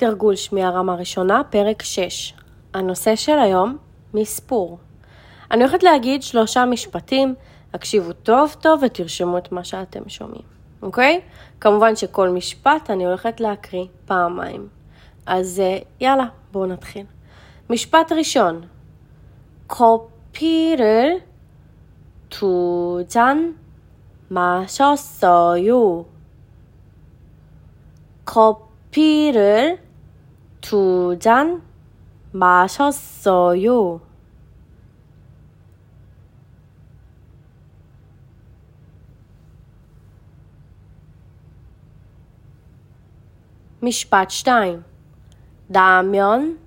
תרגול שמיעה רמה ראשונה, פרק 6. הנושא של היום, מספור. אני הולכת להגיד שלושה משפטים, הקשיבו טוב טוב ותרשמו את מה שאתם שומעים, אוקיי? כמובן שכל משפט אני הולכת להקריא פעמיים. אז אה, יאללה, בואו נתחיל. משפט ראשון, 커피를 두 잔 마셨어요. 커피를 두 잔 마셨어요. משפט שתיים 라면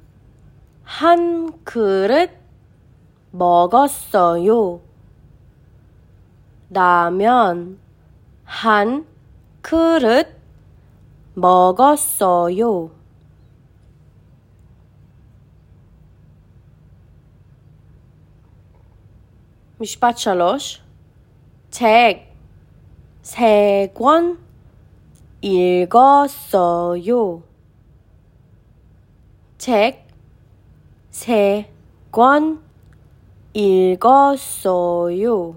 한 그릇 먹었어요. 라면 한 그릇 먹었어요. משפט שלוש, 책 세 권 읽었어요. 책 세 권 읽었어요.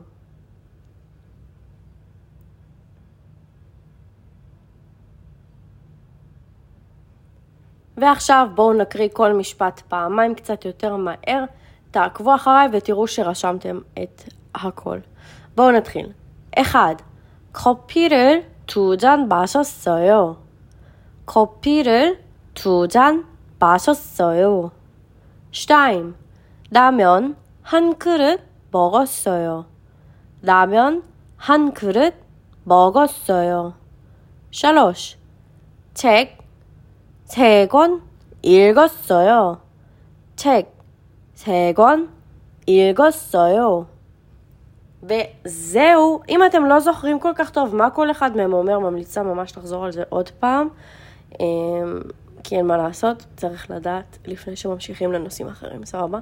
ועכשיו בואו נקריא כל משפט פעמיים קצת יותר מהר, תעקבו אחריי ותראו שרשמתם את הכל. בואו נתחיל. 1. 커피를 두 잔 마셨어요. 커피를 두 잔 마셨어요. 2. 라면 한 그릇 먹었어요. 라면 한 그릇 먹었어요. 3. 책 세 권 읽었어요. 책 세 권 읽었어요. וזהו, אם אתם לא זוכרים כל כך טוב מה כל אחד מהם אומר, ממליצה ממש לחזור על זה עוד פעם, אמ, כי אין מה לעשות, צריך לדעת לפני שממשיכים לנושאים אחרים, סבבה?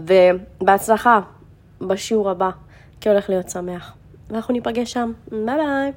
ובהצלחה בשיעור הבא, כי הולך להיות שמח. ואנחנו ניפגש שם, ביי ביי.